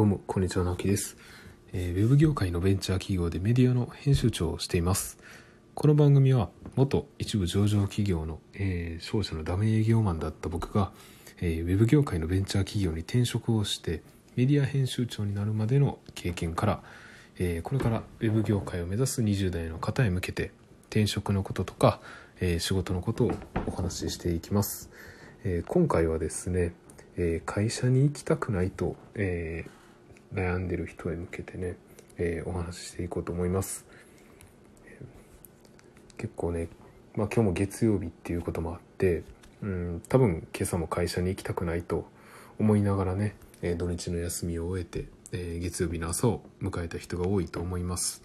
どうも、こんにちは、直樹です、えーウェブ業界のベンチャー企業でメディアの編集長をしています。この番組は、元一部上場企業の、えー商社のダメ営業マンだった僕が、えーウェブ業界のベンチャー企業に転職をして、メディア編集長になるまでの経験から、えーこれからウェブ業界を目指す20代の方へ向けて、転職のこととか、えー仕事のことをお話ししていきます。えー今回はですね、えー会社に行きたくないと、えー悩んでる人へ向けてね、えーお話ししていこうと思います。結構ね、まあ、今日も月曜日っていうこともあって、うん、多分今朝も会社に行きたくないと思いながらね、えー土日の休みを終えて、え月曜日の朝を迎えた人が多いと思います。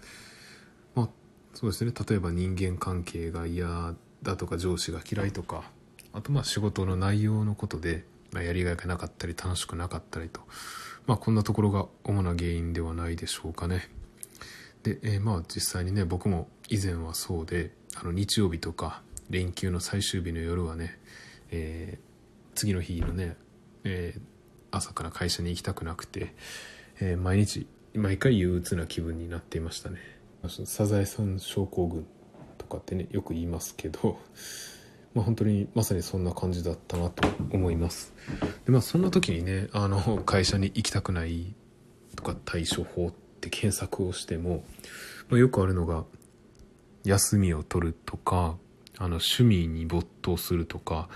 まあ、そうですね例えば人間関係が嫌だとか上司が嫌いとかあとまあ仕事の内容のことで、まあ、やりがいがなかったり楽しくなかったりと、まあ、こんなところが主な原因ではないでしょうかね。で、えーまあ実際にね僕も以前はそうであの日曜日とか連休の最終日の夜はね、えー次の日のね、えー朝から会社に行きたくなくて、えー毎日毎回憂鬱な気分になっていましたねサザエさん症候群とかってねよく言いますけどまあ本当にまさにそんな感じだったなと思います。でまあそんな時にねあの会社に行きたくないとか対処法って検索をしても、まあ、よくあるのが休みを取るとかあの趣味に没頭するとか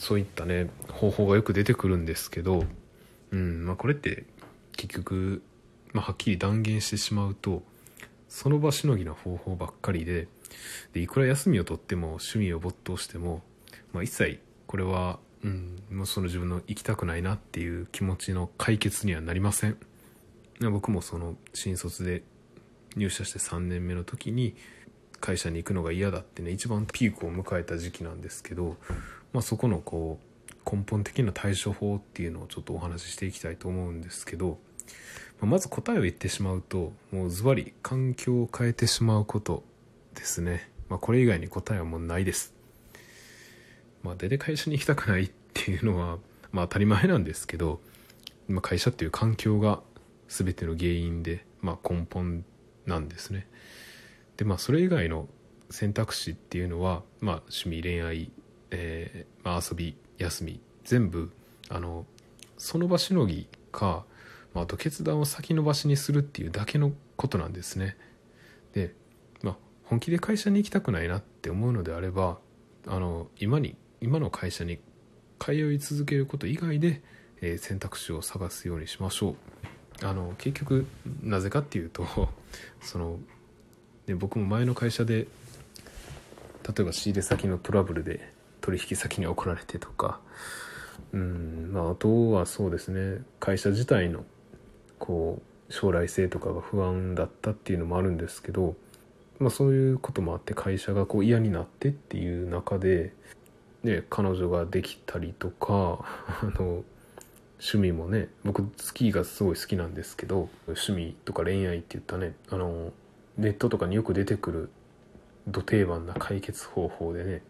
そういったね方法がよく出てくるんですけど、うんまあ、これって結局、まあ、はっきり断言してしまうとその場しのぎの方法ばっかりででいくら休みを取っても趣味を没頭しても、まあ、一切これは、うん、もうその自分の行きたくないなっていう気持ちの解決にはなりません。僕もその新卒で入社して3年目の時に会社に行くのが嫌だってね一番ピークを迎えた時期なんですけど、まあ、そこのこう根本的な対処法っていうのをちょっとお話ししていきたいと思うんですけど、ままず答えを言ってしまうともうズバリ環境を変えてしまうことですね、まあ、これ以外に答えはもうないです。まあ大体会社に行きたくないっていうのはまあ当たり前なんですけど、まあ、会社っていう環境が全ての原因で、まあ、根本なんですね。でまあそれ以外の選択肢っていうのは、まあ、趣味恋愛、えーまあ、遊び休み全部あのその場しのぎか、まあ、と決断を先延ばしにするっていうだけのことなんですね。で、本気で会社に行きたくないなって思うのであればあの今に今の会社に通い続けること以外で、えー選択肢を探すようにしましょう。あの結局なぜかっていうと そので僕も前の会社で例えば仕入れ先のトラブルで取引先に怒られてとかうんまああとはそうですね会社自体のこう将来性とかが不安だったっていうのもあるんですけど、まあ、そういうこともあって会社がこう嫌になってっていう中で、ね、彼女ができたりとか あの趣味もね僕スキーがすごい好きなんですけど趣味とか恋愛って言ったねあのネットとかによく出てくるど定番な解決方法でね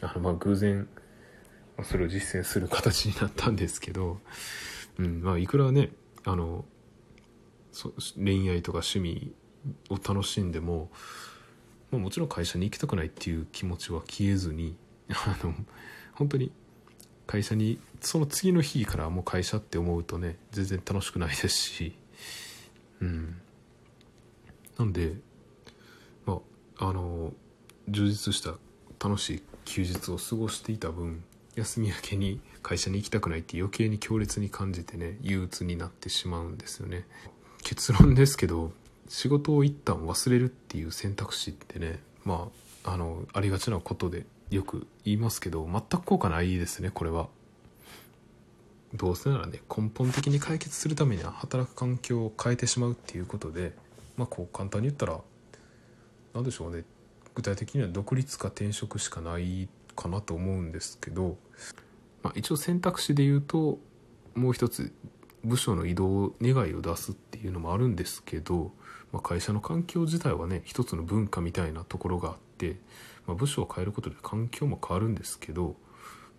あのまあ偶然それを実践する形になったんですけど、うんまあ、いくらねあの恋愛とか趣味を楽しんでも、まあ、もちろん会社に行きたくないっていう気持ちは消えずに あの本当に会社にその次の日からもう会社って思うとね全然楽しくないですしうん。なんでまああの充実した楽しい休日を過ごしていた分休み明けに会社に行きたくないって余計に強烈に感じてね憂鬱になってしまうんですよね。結論ですけど仕事を一旦忘れるっていう選択肢ってねまああのありがちなことでよく言いますけど全く効果ないですねこれは。どうせならね根本的に解決するためには働く環境を変えてしまうっていうことでまあこう簡単に言ったら何でしょうね。具体的には独立か転職しかないかなと思うんですけど、まあ、一応選択肢で言うともう一つ部署の移動願いを出すっていうのもあるんですけど、まあ、会社の環境自体はね一つの文化みたいなところがあって、まあ、部署を変えることで環境も変わるんですけど、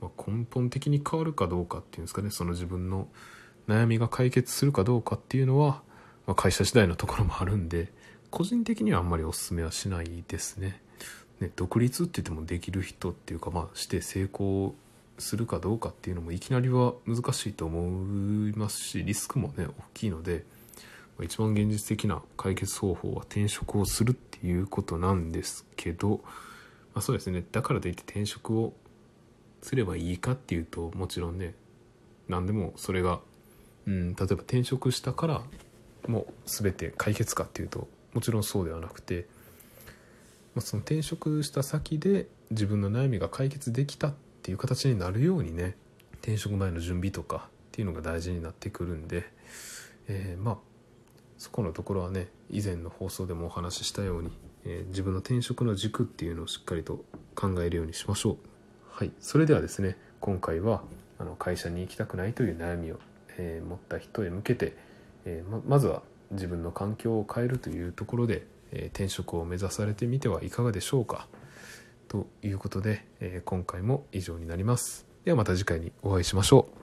まあ、根本的に変わるかどうかっていうんですかねその自分の悩みが解決するかどうかっていうのは、ま、会社次第のところもあるんで個人的にはあんまりお勧めはしないですね。ね独立って言ってもできる人っていうか、まあ、して成功するかどうかっていうのもいきなりは難しいと思いますしリスクもね大きいので一番現実的な解決方法は転職をするっていうことなんですけど、まあ、そうですね。だからといって転職をすればいいかっていうともちろんね何でもそれが、うん、例えば転職したからもう全て解決かっていうともちろんそうではなくて、まあ、その転職した先で自分の悩みが解決できたっていう形になるようにね転職前の準備とかっていうのが大事になってくるんで、えー、まあそこのところはね以前の放送でもお話ししたように、えー、自分の転職の軸っていうのをしっかりと考えるようにしましょう。はい。それではですね今回はあの会社に行きたくないという悩みを、えー、持った人へ向けて、えままずは自分の環境を変えるというところで、え転職を目指されてみてはいかがでしょうか。ということで、え今回も以上になります。ではまた次回にお会いしましょう。